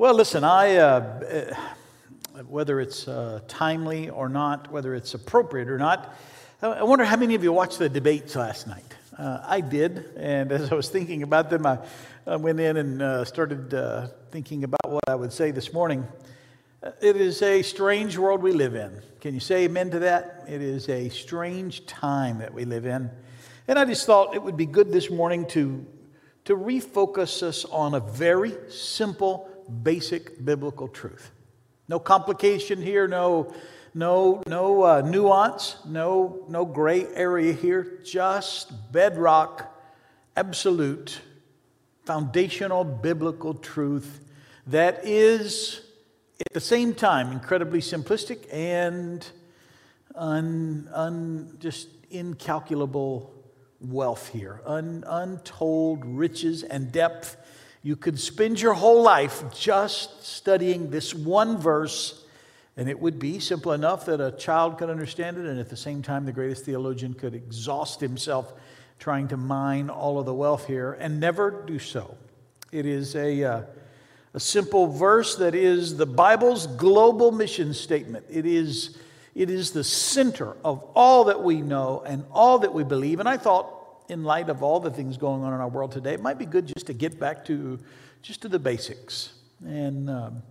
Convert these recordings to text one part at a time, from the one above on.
Well, listen, I, uh, whether it's uh, timely or not, whether it's appropriate or not, I wonder how many of you watched the debates last night. Uh, I did, and as I was thinking about them, I, I went in and uh, started uh, thinking about what I would say this morning. Uh, it is a strange world we live in. Can you say amen to that? It is a strange time that we live in. And I just thought it would be good this morning to, to refocus us on a very simple, basic biblical truth. No complication here, no, no, no uh, nuance, no, no gray area here, just bedrock, absolute, foundational biblical truth that is at the same time incredibly simplistic and un, un, just incalculable wealth here, un, untold riches and depth. You could spend your whole life just studying this one verse, and it would be simple enough that a child could understand it, and at the same time, the greatest theologian could exhaust himself trying to mine all of the wealth here and never do so. It is a. Uh, a simple verse that is the Bible's global mission statement. It is, it is the center of all that we know and all that we believe. And I thought, in light of all the things going on in our world today, it might be good just to get back to just to the basics. And um,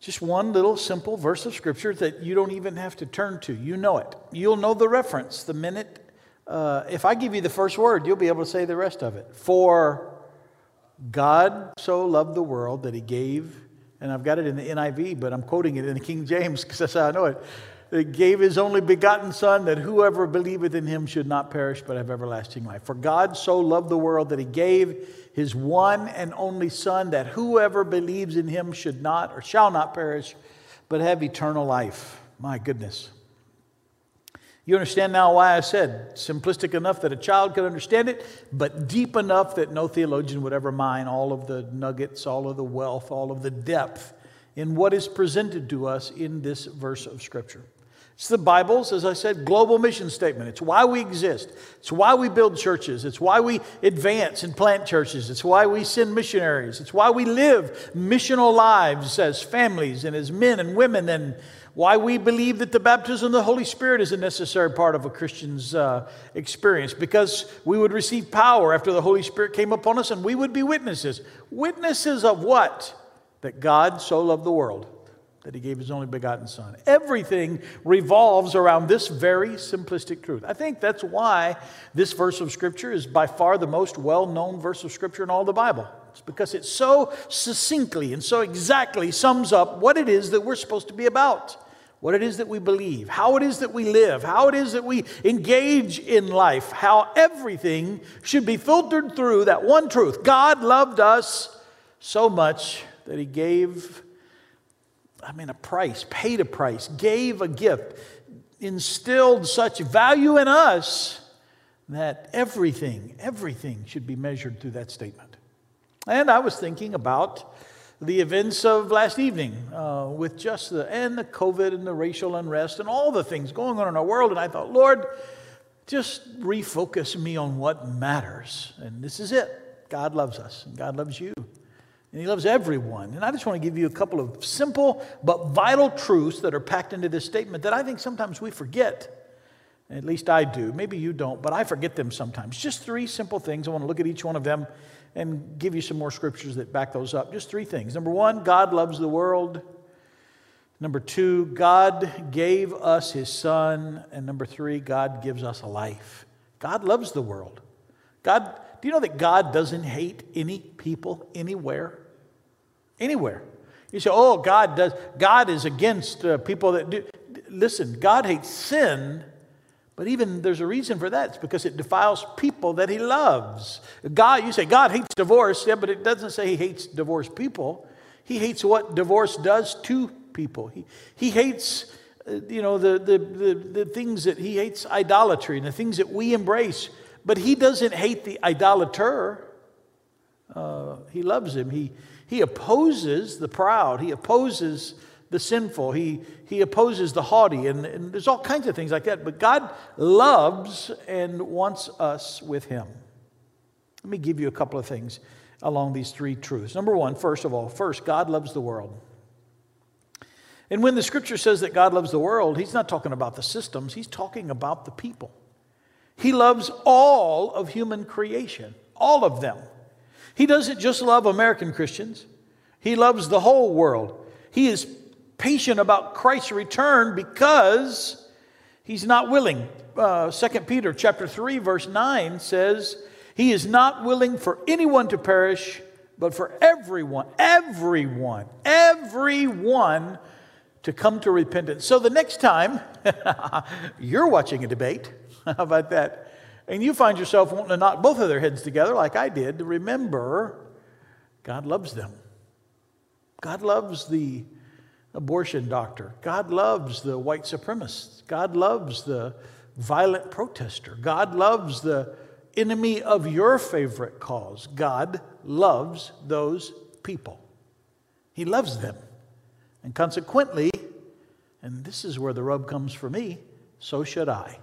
just one little simple verse of scripture that you don't even have to turn to. You know it. You'll know the reference the minute. Uh, if I give you the first word, you'll be able to say the rest of it. For God so loved the world that he gave, and I've got it in the NIV, but I'm quoting it in the King James because that's how I know it. That gave his only begotten Son, that whoever believeth in him should not perish but have everlasting life. For God so loved the world that he gave his one and only Son, that whoever believes in him should not or shall not perish but have eternal life. My goodness. You understand now why I said simplistic enough that a child could understand it, but deep enough that no theologian would ever mine all of the nuggets, all of the wealth, all of the depth in what is presented to us in this verse of Scripture. It's the Bible's, as I said, global mission statement. It's why we exist. It's why we build churches. It's why we advance and plant churches. It's why we send missionaries. It's why we live missional lives as families and as men and women and why we believe that the baptism of the Holy Spirit is a necessary part of a Christian's uh, experience, because we would receive power after the Holy Spirit came upon us and we would be witnesses. Witnesses of what? That God so loved the world that he gave his only begotten Son. Everything revolves around this very simplistic truth. I think that's why this verse of Scripture is by far the most well known verse of Scripture in all the Bible. It's because it so succinctly and so exactly sums up what it is that we're supposed to be about what it is that we believe, how it is that we live, how it is that we engage in life, how everything should be filtered through that one truth. God loved us so much that He gave, I mean, a price, paid a price, gave a gift, instilled such value in us that everything, everything should be measured through that statement. And I was thinking about the events of last evening uh, with just the, and the COVID and the racial unrest and all the things going on in our world. And I thought, Lord, just refocus me on what matters. And this is it. God loves us, and God loves you, and He loves everyone. And I just want to give you a couple of simple but vital truths that are packed into this statement that I think sometimes we forget. At least I do. Maybe you don't, but I forget them sometimes. Just three simple things. I want to look at each one of them and give you some more scriptures that back those up. Just three things. Number one, God loves the world. Number two, God gave us his son. And number three, God gives us a life. God loves the world. God, do you know that God doesn't hate any people anywhere? Anywhere. You say, oh, God does. God is against uh, people that do. Listen, God hates sin, but even there's a reason for that. It's because it defiles people that he loves. God, you say God hates divorce, yeah, but it doesn't say he hates divorced people. He hates what divorce does to people. He, he hates, uh, you know, the, the, the, the things that he hates idolatry and the things that we embrace. But he doesn't hate the idolater. Uh, he loves him. He, he opposes the proud. He opposes the sinful. He, he opposes the haughty, and, and there's all kinds of things like that. But God loves and wants us with Him. Let me give you a couple of things. along these three truths. Number one, first of all, first, God loves the world. And when the scripture says that God loves the world, he's not talking about the systems, he's talking about the people. He loves all of human creation, all of them. He doesn't just love American Christians, he loves the whole world. He is patient about Christ's return because he's not willing. Uh, 2 Peter chapter 3 verse 9 says, "He is not willing for anyone to perish, but for everyone, everyone, everyone to come to repentance." So the next time you're watching a debate, how about that? And you find yourself wanting to knock both of their heads together like I did, to remember God loves them. God loves the abortion doctor. God loves the white supremacist. God loves the violent protester. God loves the enemy of your favorite cause. God loves those people. He loves them. And consequently, and this is where the rub comes for me, so should I.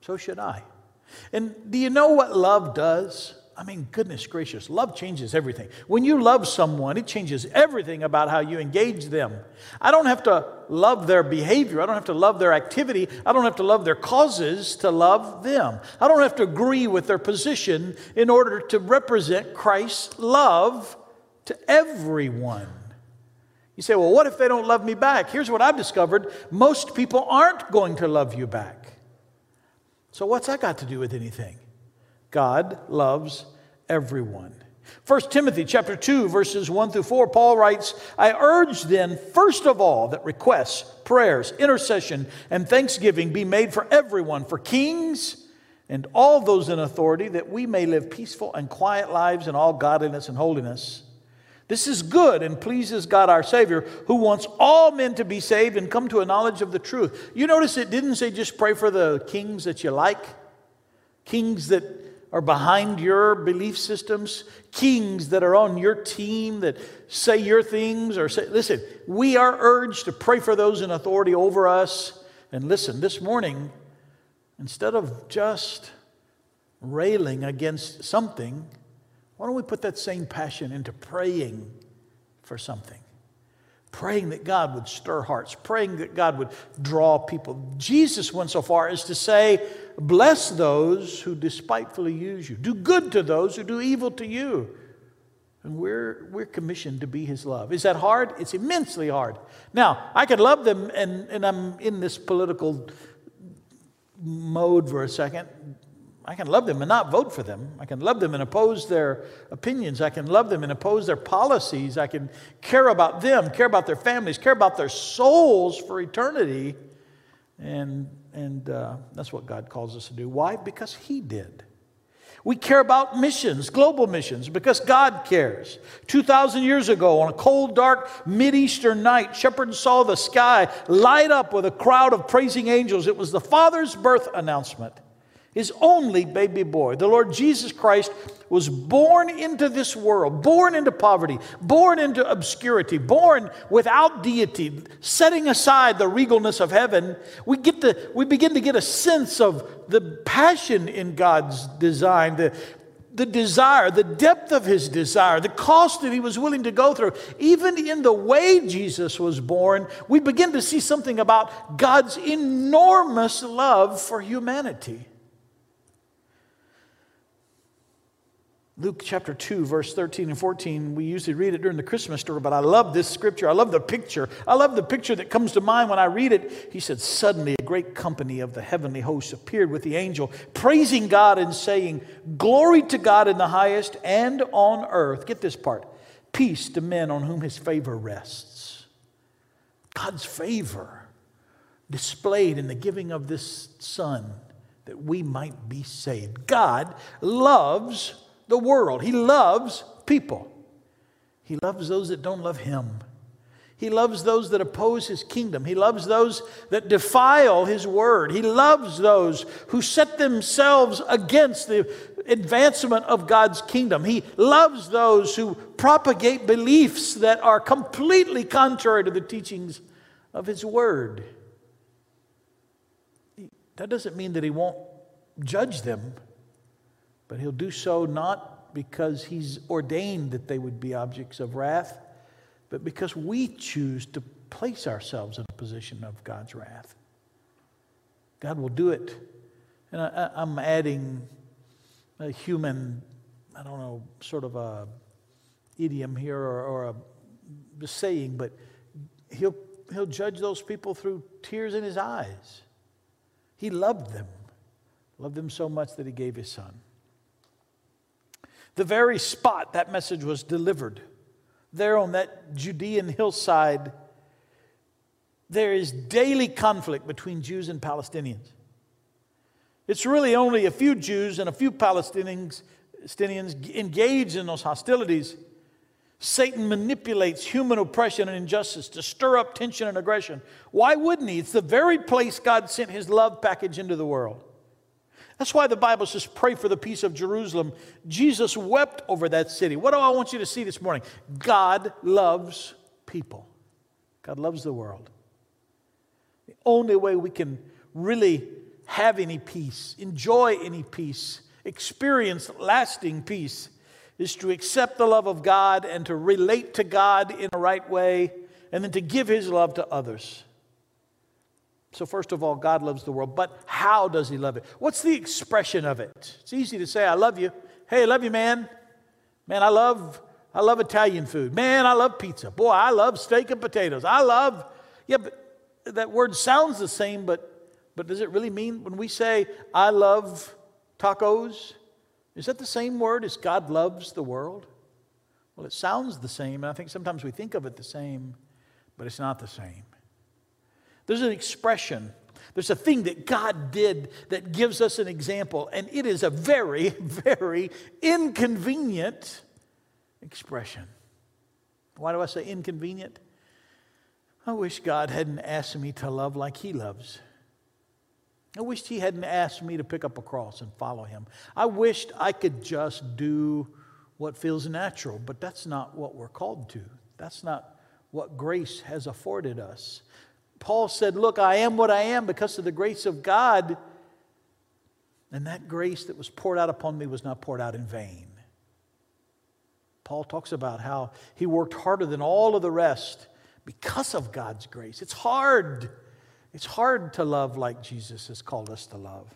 So should I. And do you know what love does? I mean, goodness gracious, love changes everything. When you love someone, it changes everything about how you engage them. I don't have to love their behavior. I don't have to love their activity. I don't have to love their causes to love them. I don't have to agree with their position in order to represent Christ's love to everyone. You say, well, what if they don't love me back? Here's what I've discovered most people aren't going to love you back. So, what's that got to do with anything? God loves everyone. 1 Timothy chapter 2 verses 1 through 4 Paul writes, "I urge then first of all that requests, prayers, intercession and thanksgiving be made for everyone, for kings and all those in authority that we may live peaceful and quiet lives in all godliness and holiness." This is good and pleases God our Savior, who wants all men to be saved and come to a knowledge of the truth. You notice it didn't say just pray for the kings that you like, kings that are behind your belief systems, kings that are on your team that say your things or say, listen, we are urged to pray for those in authority over us. And listen, this morning, instead of just railing against something, why don't we put that same passion into praying for something? Praying that God would stir hearts, praying that God would draw people. Jesus went so far as to say, Bless those who despitefully use you, do good to those who do evil to you. And we're, we're commissioned to be his love. Is that hard? It's immensely hard. Now, I could love them, and, and I'm in this political mode for a second. I can love them and not vote for them. I can love them and oppose their opinions. I can love them and oppose their policies. I can care about them, care about their families, care about their souls for eternity. And, and uh, that's what God calls us to do. Why? Because He did. We care about missions, global missions, because God cares. 2,000 years ago, on a cold, dark, Mideastern night, shepherds saw the sky light up with a crowd of praising angels. It was the Father's birth announcement his only baby boy. The Lord Jesus Christ was born into this world, born into poverty, born into obscurity, born without deity, setting aside the regalness of heaven. We, get to, we begin to get a sense of the passion in God's design, the, the desire, the depth of his desire, the cost that he was willing to go through. Even in the way Jesus was born, we begin to see something about God's enormous love for humanity. Luke chapter 2, verse 13 and 14, we usually read it during the Christmas story, but I love this scripture. I love the picture. I love the picture that comes to mind when I read it. He said, Suddenly a great company of the heavenly hosts appeared with the angel, praising God and saying, Glory to God in the highest and on earth. Get this part peace to men on whom his favor rests. God's favor displayed in the giving of this Son that we might be saved. God loves the world. He loves people. He loves those that don't love Him. He loves those that oppose His kingdom. He loves those that defile His word. He loves those who set themselves against the advancement of God's kingdom. He loves those who propagate beliefs that are completely contrary to the teachings of His word. That doesn't mean that He won't judge them. But he'll do so not because He's ordained that they would be objects of wrath, but because we choose to place ourselves in a position of God's wrath. God will do it. And I, am adding a human, I don't know, sort of a idiom here or, or a saying, but he'll, he'll judge those people through tears in his eyes. He loved them, loved them so much that he gave his son. The very spot that message was delivered, there on that Judean hillside, there is daily conflict between Jews and Palestinians. It's really only a few Jews and a few Palestinians, Palestinians engaged in those hostilities. Satan manipulates human oppression and injustice to stir up tension and aggression. Why wouldn't he? It's the very place God sent his love package into the world. That's why the Bible says, pray for the peace of Jerusalem. Jesus wept over that city. What do I want you to see this morning? God loves people, God loves the world. The only way we can really have any peace, enjoy any peace, experience lasting peace is to accept the love of God and to relate to God in the right way and then to give his love to others. So, first of all, God loves the world, but how does he love it? What's the expression of it? It's easy to say, I love you. Hey, I love you, man. Man, I love, I love Italian food. Man, I love pizza. Boy, I love steak and potatoes. I love, yeah, that word sounds the same, but but does it really mean when we say, I love tacos? Is that the same word as God loves the world? Well, it sounds the same, and I think sometimes we think of it the same, but it's not the same. There's an expression, there's a thing that God did that gives us an example, and it is a very, very inconvenient expression. Why do I say inconvenient? I wish God hadn't asked me to love like He loves. I wished he hadn't asked me to pick up a cross and follow him. I wished I could just do what feels natural, but that's not what we're called to. That's not what grace has afforded us. Paul said, Look, I am what I am because of the grace of God. And that grace that was poured out upon me was not poured out in vain. Paul talks about how he worked harder than all of the rest because of God's grace. It's hard. It's hard to love like Jesus has called us to love.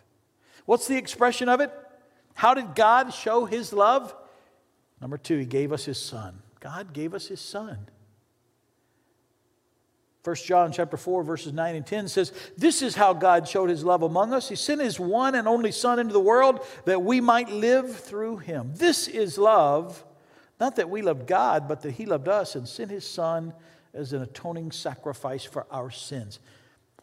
What's the expression of it? How did God show his love? Number two, he gave us his son. God gave us his son. 1 John chapter 4 verses 9 and 10 says, "This is how God showed his love among us. He sent his one and only son into the world that we might live through him. This is love, not that we loved God, but that he loved us and sent his son as an atoning sacrifice for our sins."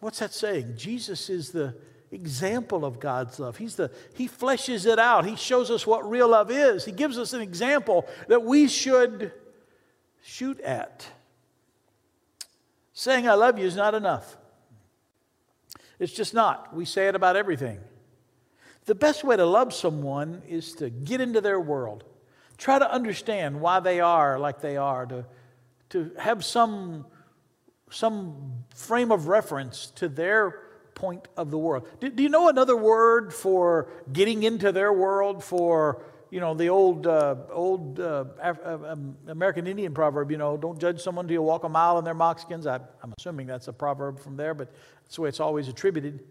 What's that saying? Jesus is the example of God's love. He's the, he fleshes it out. He shows us what real love is. He gives us an example that we should shoot at. Saying I love you is not enough. It's just not. We say it about everything. The best way to love someone is to get into their world. Try to understand why they are like they are, to, to have some some frame of reference to their point of the world. Do, do you know another word for getting into their world for you know the old uh, old uh, Af- uh, um, American Indian proverb? You know, don't judge someone till you walk a mile in their moccasins. I, I'm assuming that's a proverb from there, but that's the way it's always attributed.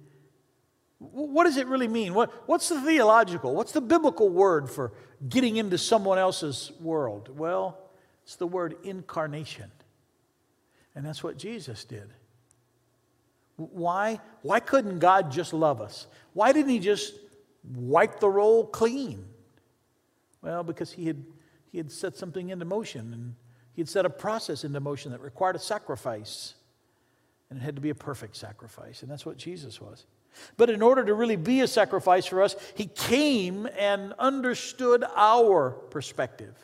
What does it really mean? What, what's the theological, what's the biblical word for getting into someone else's world? Well, it's the word incarnation. And that's what Jesus did. Why? Why couldn't God just love us? Why didn't He just wipe the roll clean? Well, because He had, he had set something into motion and He had set a process into motion that required a sacrifice. And it had to be a perfect sacrifice. And that's what Jesus was. But in order to really be a sacrifice for us, He came and understood our perspective.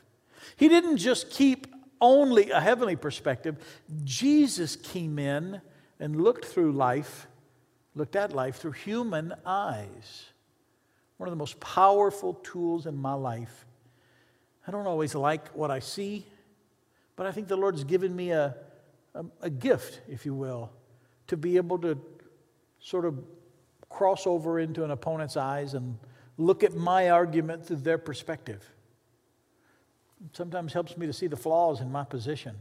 He didn't just keep only a heavenly perspective. Jesus came in and looked through life, looked at life through human eyes. One of the most powerful tools in my life. I don't always like what I see, but I think the Lord's given me a, a, a gift, if you will, to be able to sort of cross over into an opponent's eyes and look at my argument through their perspective. sometimes helps me to see the flaws in my position.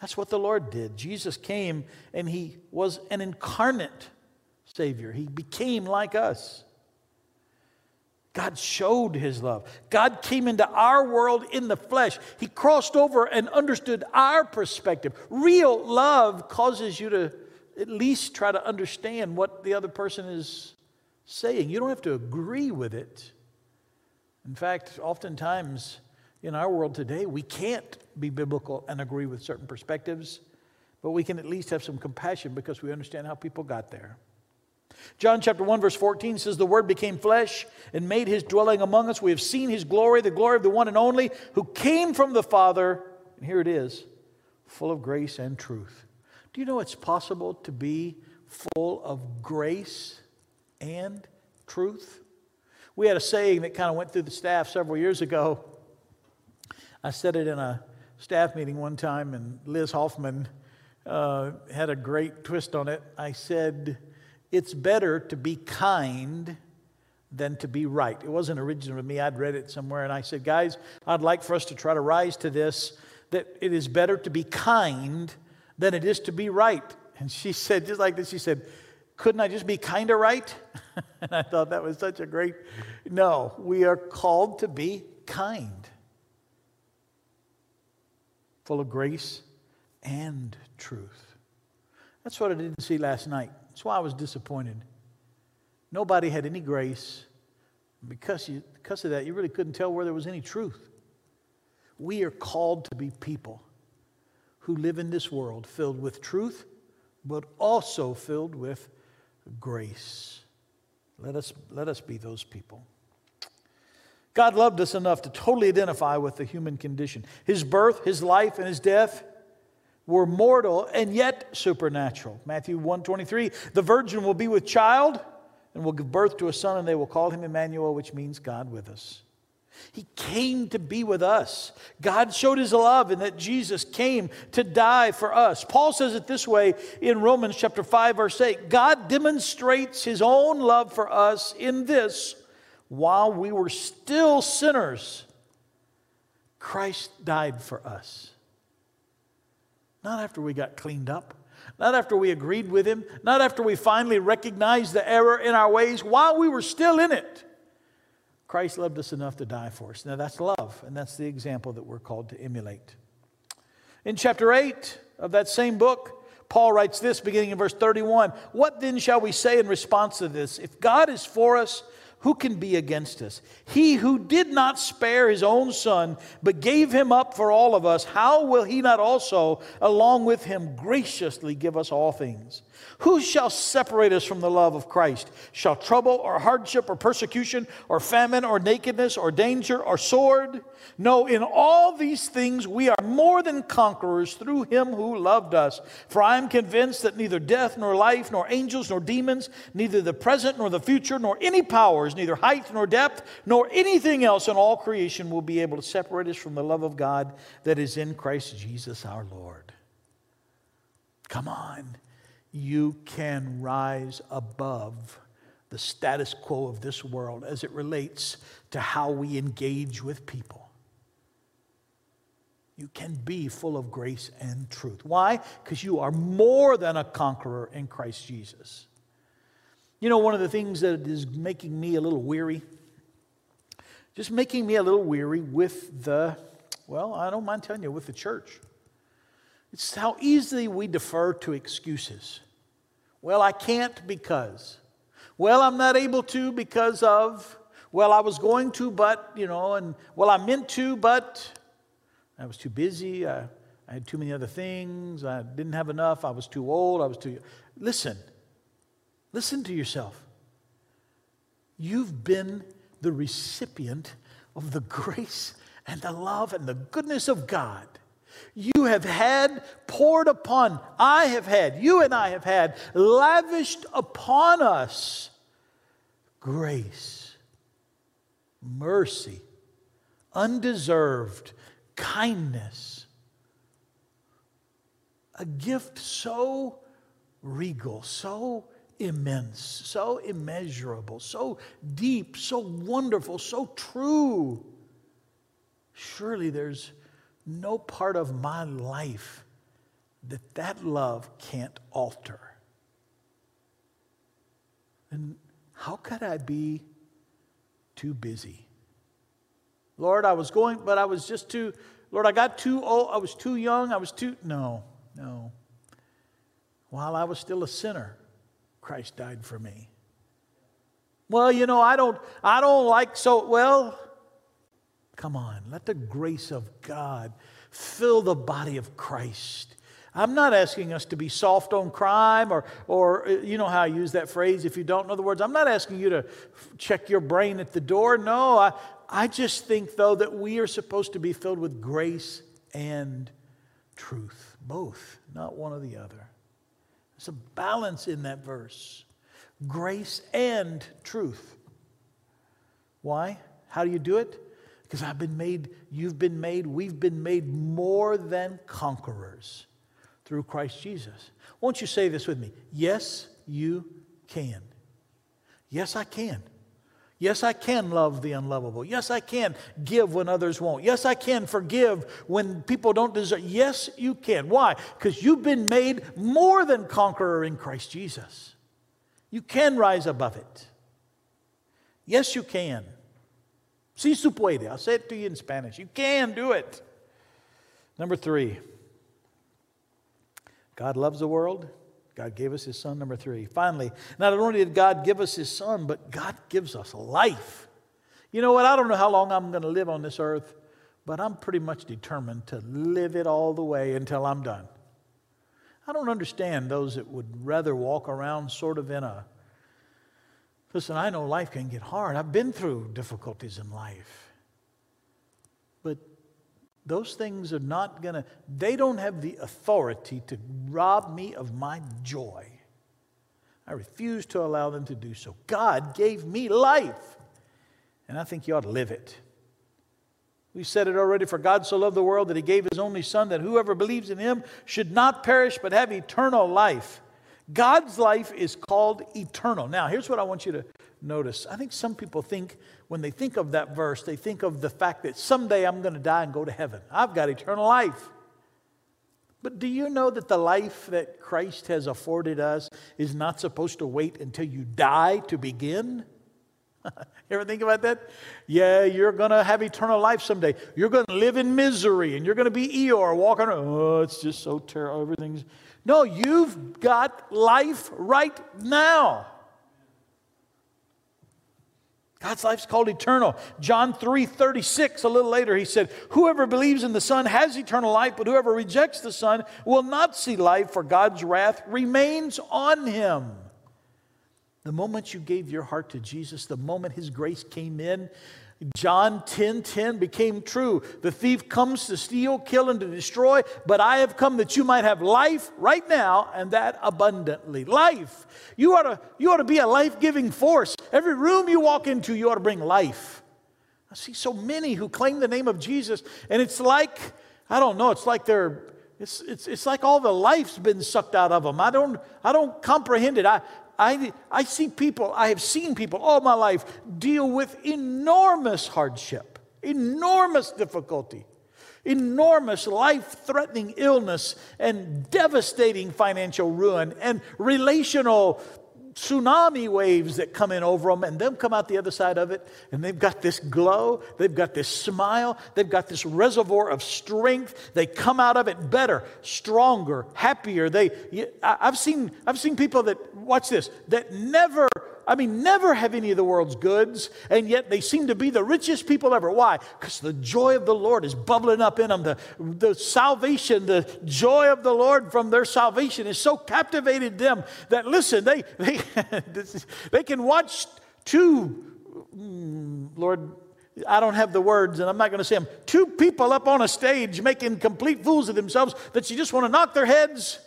That's what the Lord did. Jesus came and he was an incarnate Savior, he became like us. God showed his love. God came into our world in the flesh. He crossed over and understood our perspective. Real love causes you to at least try to understand what the other person is saying. You don't have to agree with it. In fact, oftentimes in our world today, we can't be biblical and agree with certain perspectives, but we can at least have some compassion because we understand how people got there. John chapter 1 verse 14 says the word became flesh and made his dwelling among us. We have seen his glory, the glory of the one and only who came from the Father, and here it is, full of grace and truth. Do you know it's possible to be full of grace and truth? We had a saying that kind of went through the staff several years ago. I said it in a staff meeting one time, and Liz Hoffman uh, had a great twist on it. I said, It's better to be kind than to be right. It wasn't original to me. I'd read it somewhere, and I said, Guys, I'd like for us to try to rise to this that it is better to be kind than it is to be right. And she said, just like this, she said, Couldn't I just be kind of right? and I thought that was such a great. No, we are called to be kind full of grace and truth. That's what I didn't see last night. That's why I was disappointed. Nobody had any grace. Because, you, because of that, you really couldn't tell where there was any truth. We are called to be people who live in this world filled with truth, but also filled with grace. Let us, let us be those people. God loved us enough to totally identify with the human condition. His birth, his life, and his death were mortal and yet supernatural. Matthew 123, the virgin will be with child and will give birth to a son, and they will call him Emmanuel, which means God with us. He came to be with us. God showed his love in that Jesus came to die for us. Paul says it this way in Romans chapter 5 verse 8. God demonstrates his own love for us in this while we were still sinners, Christ died for us. Not after we got cleaned up, not after we agreed with Him, not after we finally recognized the error in our ways, while we were still in it. Christ loved us enough to die for us. Now that's love, and that's the example that we're called to emulate. In chapter 8 of that same book, Paul writes this beginning in verse 31 What then shall we say in response to this? If God is for us, who can be against us? He who did not spare his own son, but gave him up for all of us, how will he not also, along with him, graciously give us all things? Who shall separate us from the love of Christ? Shall trouble or hardship or persecution or famine or nakedness or danger or sword? No, in all these things we are more than conquerors through him who loved us. For I am convinced that neither death nor life, nor angels nor demons, neither the present nor the future, nor any powers, neither height nor depth, nor anything else in all creation will be able to separate us from the love of God that is in Christ Jesus our Lord. Come on you can rise above the status quo of this world as it relates to how we engage with people. You can be full of grace and truth. Why? Because you are more than a conqueror in Christ Jesus. You know, one of the things that is making me a little weary, just making me a little weary with the, well, I don't mind telling you, with the church. It's how easily we defer to excuses. Well, I can't because. Well, I'm not able to because of. Well, I was going to, but, you know, and well, I meant to, but I was too busy. I, I had too many other things. I didn't have enough. I was too old. I was too. Listen, listen to yourself. You've been the recipient of the grace and the love and the goodness of God you have had poured upon, I have had, you and I have had, lavished upon us grace, mercy, undeserved kindness. A gift so regal, so immense, so immeasurable, so deep, so wonderful, so true surely there's no part of my life that that love can't alter. And how could I be too busy? Lord, I was going, but I was just too, Lord, I got too old, I was too young, I was too, no, no. While I was still a sinner, Christ died for me. Well, you know, I don't, I don't like so, well, come on, let the grace of God fill the body of Christ. I'm not asking us to be soft on crime or, or you know how I use that phrase if you don't know the words. I'm not asking you to check your brain at the door. No, I, I just think, though, that we are supposed to be filled with grace and truth, both, not one or the other. There's a balance in that verse grace and truth. Why? How do you do it? Because I've been made, you've been made, we've been made more than conquerors through Christ Jesus. Won't you say this with me? Yes, you can. Yes, I can. Yes, I can love the unlovable. Yes, I can give when others won't. Yes, I can forgive when people don't deserve. Yes, you can. Why? Because you've been made more than conqueror in Christ Jesus. You can rise above it. Yes, you can. Si su puede. I'll say it to you in Spanish. You can do it. Number three, God loves the world. God gave us his son, number three. Finally, not only did God give us his son, but God gives us life. You know what? I don't know how long I'm going to live on this earth, but I'm pretty much determined to live it all the way until I'm done. I don't understand those that would rather walk around sort of in a. Listen, I know life can get hard. I've been through difficulties in life. But those things are not going to, they don't have the authority to rob me of my joy. I refuse to allow them to do so. God gave me life, and I think you ought to live it. We said it already for God so loved the world that he gave his only Son, that whoever believes in him should not perish but have eternal life. God's life is called eternal. Now, here's what I want you to notice. I think some people think, when they think of that verse, they think of the fact that someday I'm going to die and go to heaven. I've got eternal life. But do you know that the life that Christ has afforded us is not supposed to wait until you die to begin? you ever think about that? Yeah, you're going to have eternal life someday. You're going to live in misery and you're going to be Eeyore walking around. Oh, it's just so terrible. Everything's. No, you've got life right now. God's life's called eternal. John 3 36, a little later, he said, Whoever believes in the Son has eternal life, but whoever rejects the Son will not see life, for God's wrath remains on him. The moment you gave your heart to Jesus, the moment His grace came in, John 10 10 became true. The thief comes to steal, kill, and to destroy, but I have come that you might have life right now and that abundantly. Life. You ought to, you ought to be a life giving force. Every room you walk into, you ought to bring life. I see so many who claim the name of Jesus, and it's like, I don't know, it's like they're it's, it's, it's like all the life's been sucked out of them. I don't, I don't comprehend it. I, I, I see people, I have seen people all my life deal with enormous hardship, enormous difficulty, enormous life threatening illness, and devastating financial ruin, and relational tsunami waves that come in over them and them come out the other side of it and they've got this glow they've got this smile they've got this reservoir of strength. They come out of it better stronger happier. They i've seen i've seen people that watch this that never I mean, never have any of the world's goods, and yet they seem to be the richest people ever. Why? Because the joy of the Lord is bubbling up in them. The, the salvation, the joy of the Lord from their salvation is so captivated them that, listen, they, they, they can watch two, mm, Lord, I don't have the words, and I'm not going to say them. Two people up on a stage making complete fools of themselves that you just want to knock their heads,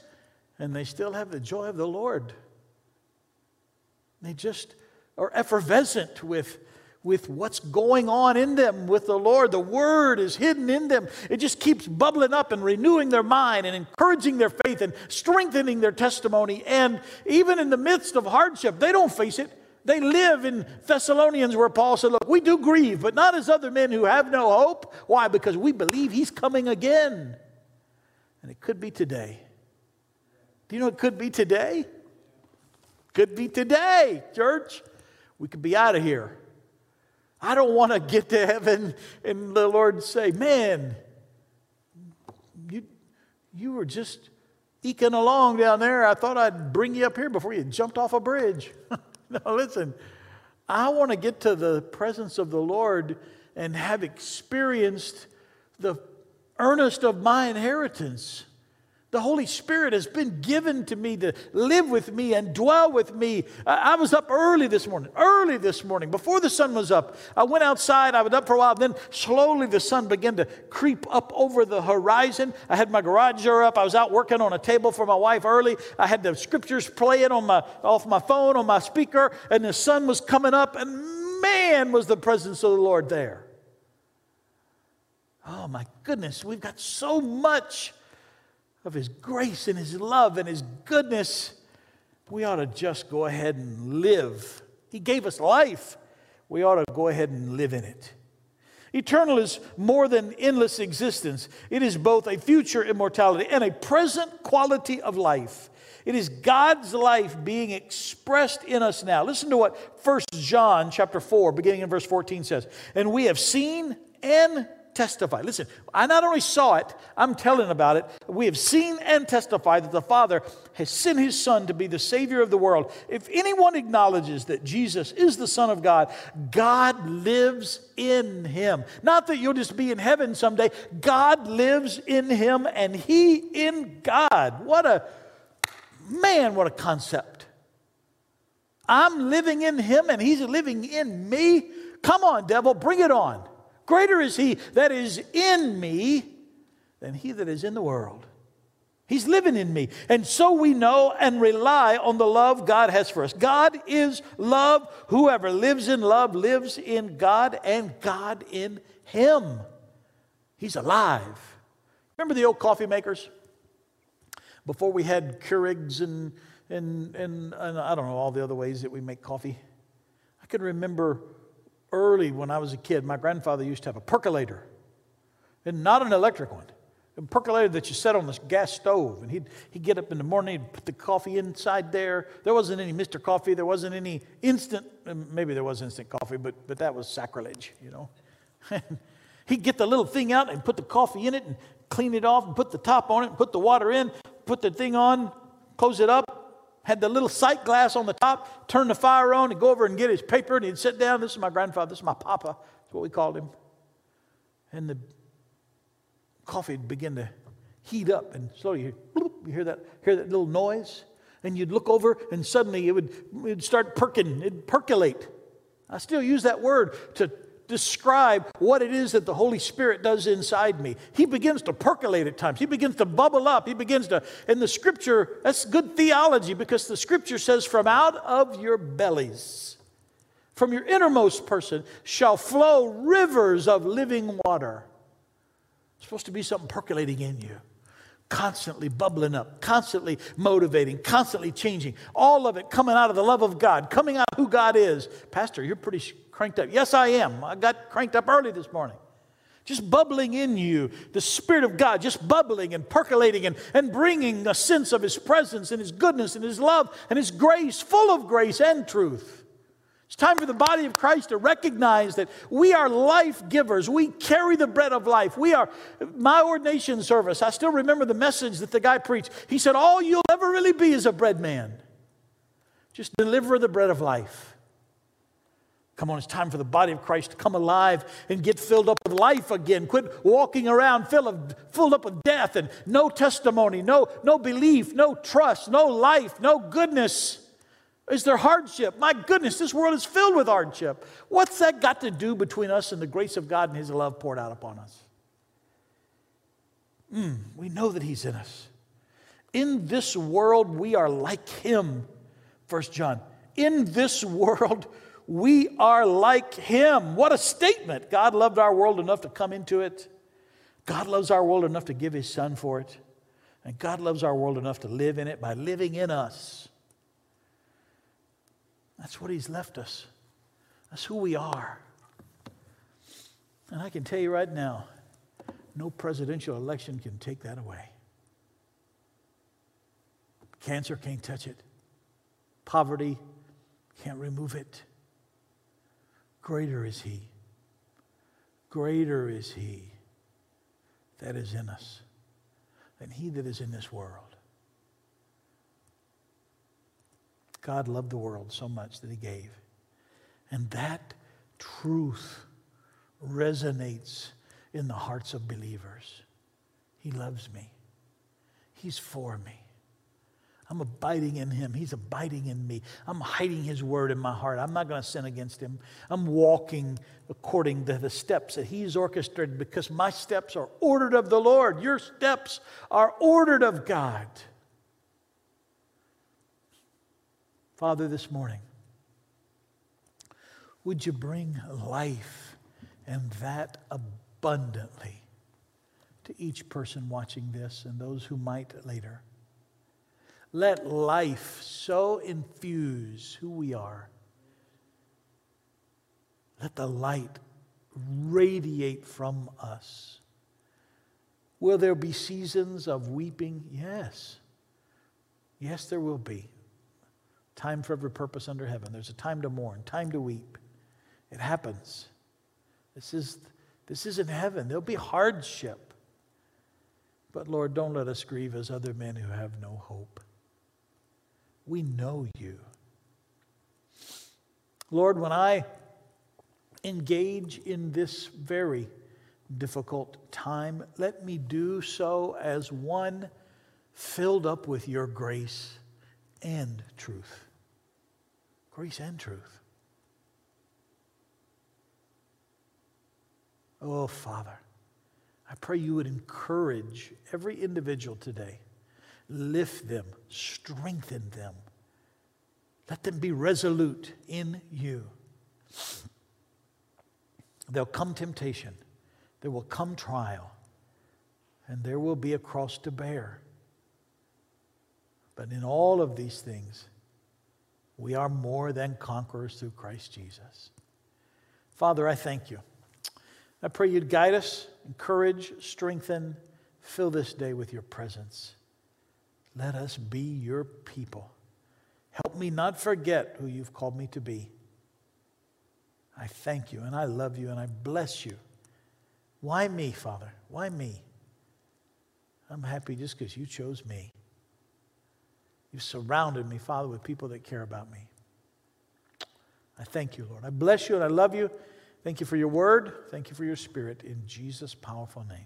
and they still have the joy of the Lord. They just are effervescent with, with what's going on in them with the Lord. The Word is hidden in them. It just keeps bubbling up and renewing their mind and encouraging their faith and strengthening their testimony. And even in the midst of hardship, they don't face it. They live in Thessalonians where Paul said, Look, we do grieve, but not as other men who have no hope. Why? Because we believe he's coming again. And it could be today. Do you know it could be today? Could be today, church. We could be out of here. I don't want to get to heaven and the Lord say, Man, you, you were just eking along down there. I thought I'd bring you up here before you jumped off a bridge. no, listen, I want to get to the presence of the Lord and have experienced the earnest of my inheritance. The Holy Spirit has been given to me to live with me and dwell with me. I was up early this morning, early this morning, before the sun was up. I went outside, I was up for a while, then slowly the sun began to creep up over the horizon. I had my garage door up. I was out working on a table for my wife early. I had the scriptures playing on my, off my phone, on my speaker, and the sun was coming up, and man, was the presence of the Lord there. Oh my goodness, we've got so much of His grace and His love and His goodness, we ought to just go ahead and live. He gave us life. We ought to go ahead and live in it. Eternal is more than endless existence. It is both a future immortality and a present quality of life. It is God's life being expressed in us now. Listen to what 1 John chapter 4 beginning in verse 14 says. And we have seen and testify. Listen, I not only saw it, I'm telling about it. We have seen and testified that the Father has sent his Son to be the Savior of the world. If anyone acknowledges that Jesus is the Son of God, God lives in him. Not that you'll just be in heaven someday, God lives in him and he in God. What a man, what a concept. I'm living in him and he's living in me. Come on, devil, bring it on. Greater is he that is in me than he that is in the world. He's living in me. And so we know and rely on the love God has for us. God is love. Whoever lives in love lives in God and God in him. He's alive. Remember the old coffee makers? Before we had Keurigs and, and, and, and I don't know, all the other ways that we make coffee. I can remember early when I was a kid, my grandfather used to have a percolator, and not an electric one. A percolator that you set on this gas stove, and he'd, he'd get up in the morning, he'd put the coffee inside there. There wasn't any Mr. Coffee, there wasn't any instant, um, maybe there was instant coffee, but, but that was sacrilege, you know. he'd get the little thing out and put the coffee in it and clean it off and put the top on it and put the water in, put the thing on, close it up, had the little sight glass on the top, turn the fire on, and go over and get his paper, and he'd sit down. This is my grandfather, this is my papa, that's what we called him. And the coffee would begin to heat up, and slowly you, you hear, that, hear that little noise, and you'd look over, and suddenly it would, it would start perking, it'd percolate. I still use that word to describe what it is that the Holy Spirit does inside me. He begins to percolate at times. He begins to bubble up. He begins to, in the scripture, that's good theology because the scripture says, from out of your bellies, from your innermost person, shall flow rivers of living water. It's supposed to be something percolating in you constantly bubbling up, constantly motivating, constantly changing. All of it coming out of the love of God, coming out who God is. Pastor, you're pretty cranked up. Yes, I am. I got cranked up early this morning. Just bubbling in you, the Spirit of God, just bubbling and percolating and, and bringing a sense of His presence and His goodness and His love and His grace, full of grace and truth. It's time for the body of Christ to recognize that we are life givers. We carry the bread of life. We are, my ordination service, I still remember the message that the guy preached. He said, All you'll ever really be is a bread man. Just deliver the bread of life. Come on, it's time for the body of Christ to come alive and get filled up with life again. Quit walking around filled, filled up with death and no testimony, no, no belief, no trust, no life, no goodness. Is there hardship? My goodness, this world is filled with hardship. What's that got to do between us and the grace of God and His love poured out upon us? Mm, we know that He's in us. In this world, we are like Him. First John. In this world, we are like him. What a statement. God loved our world enough to come into it. God loves our world enough to give his son for it. And God loves our world enough to live in it by living in us. That's what He's left us. That's who we are. And I can tell you right now, no presidential election can take that away. Cancer can't touch it. Poverty can't remove it. Greater is He. Greater is He that is in us than He that is in this world. God loved the world so much that He gave. And that truth resonates in the hearts of believers. He loves me, He's for me. I'm abiding in him. He's abiding in me. I'm hiding his word in my heart. I'm not going to sin against him. I'm walking according to the steps that he's orchestrated because my steps are ordered of the Lord. Your steps are ordered of God. Father, this morning, would you bring life and that abundantly to each person watching this and those who might later? Let life so infuse who we are. Let the light radiate from us. Will there be seasons of weeping? Yes. Yes, there will be. Time for every purpose under heaven. There's a time to mourn, time to weep. It happens. This is this isn't heaven. There'll be hardship. But Lord, don't let us grieve as other men who have no hope. We know you. Lord, when I engage in this very difficult time, let me do so as one filled up with your grace and truth. Grace and truth. Oh, Father, I pray you would encourage every individual today lift them, strengthen them. Let them be resolute in you. There'll come temptation, there will come trial, and there will be a cross to bear. But in all of these things, we are more than conquerors through Christ Jesus. Father, I thank you. I pray you'd guide us, encourage, strengthen, fill this day with your presence. Let us be your people. Help me not forget who you've called me to be. I thank you and I love you and I bless you. Why me, Father? Why me? I'm happy just because you chose me. You've surrounded me, Father, with people that care about me. I thank you, Lord. I bless you and I love you. Thank you for your word. Thank you for your spirit in Jesus' powerful name.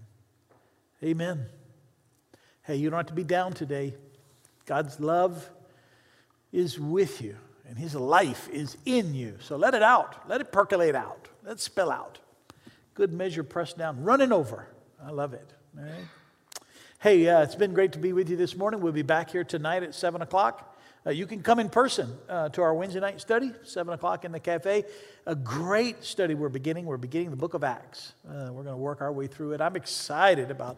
Amen. Hey, you don't have to be down today. God's love is with you, and His life is in you. So let it out. Let it percolate out. Let it spill out. Good measure, pressed down, running over. I love it. Hey, uh, it's been great to be with you this morning. We'll be back here tonight at 7 o'clock. Uh, you can come in person uh, to our Wednesday night study, 7 o'clock in the cafe. A great study we're beginning. We're beginning the book of Acts. Uh, we're going to work our way through it. I'm excited about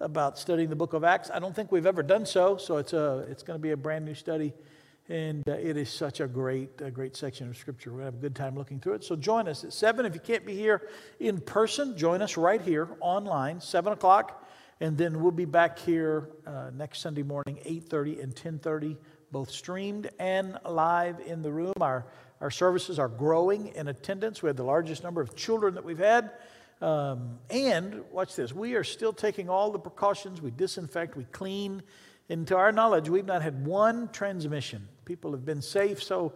about studying the book of Acts. I don't think we've ever done so, so it's, a, it's going to be a brand new study. And uh, it is such a great, a great section of Scripture. We're going to have a good time looking through it. So join us at 7. If you can't be here in person, join us right here online, 7 o'clock. And then we'll be back here uh, next Sunday morning, 8.30 and 10.30, both streamed and live in the room. Our, our services are growing in attendance. We have the largest number of children that we've had. Um, and watch this, we are still taking all the precautions. We disinfect, we clean. And to our knowledge, we've not had one transmission. People have been safe, so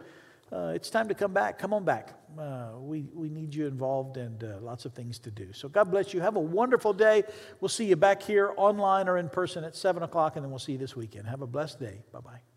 uh, it's time to come back. Come on back. Uh, we, we need you involved and uh, lots of things to do. So God bless you. Have a wonderful day. We'll see you back here online or in person at 7 o'clock, and then we'll see you this weekend. Have a blessed day. Bye bye.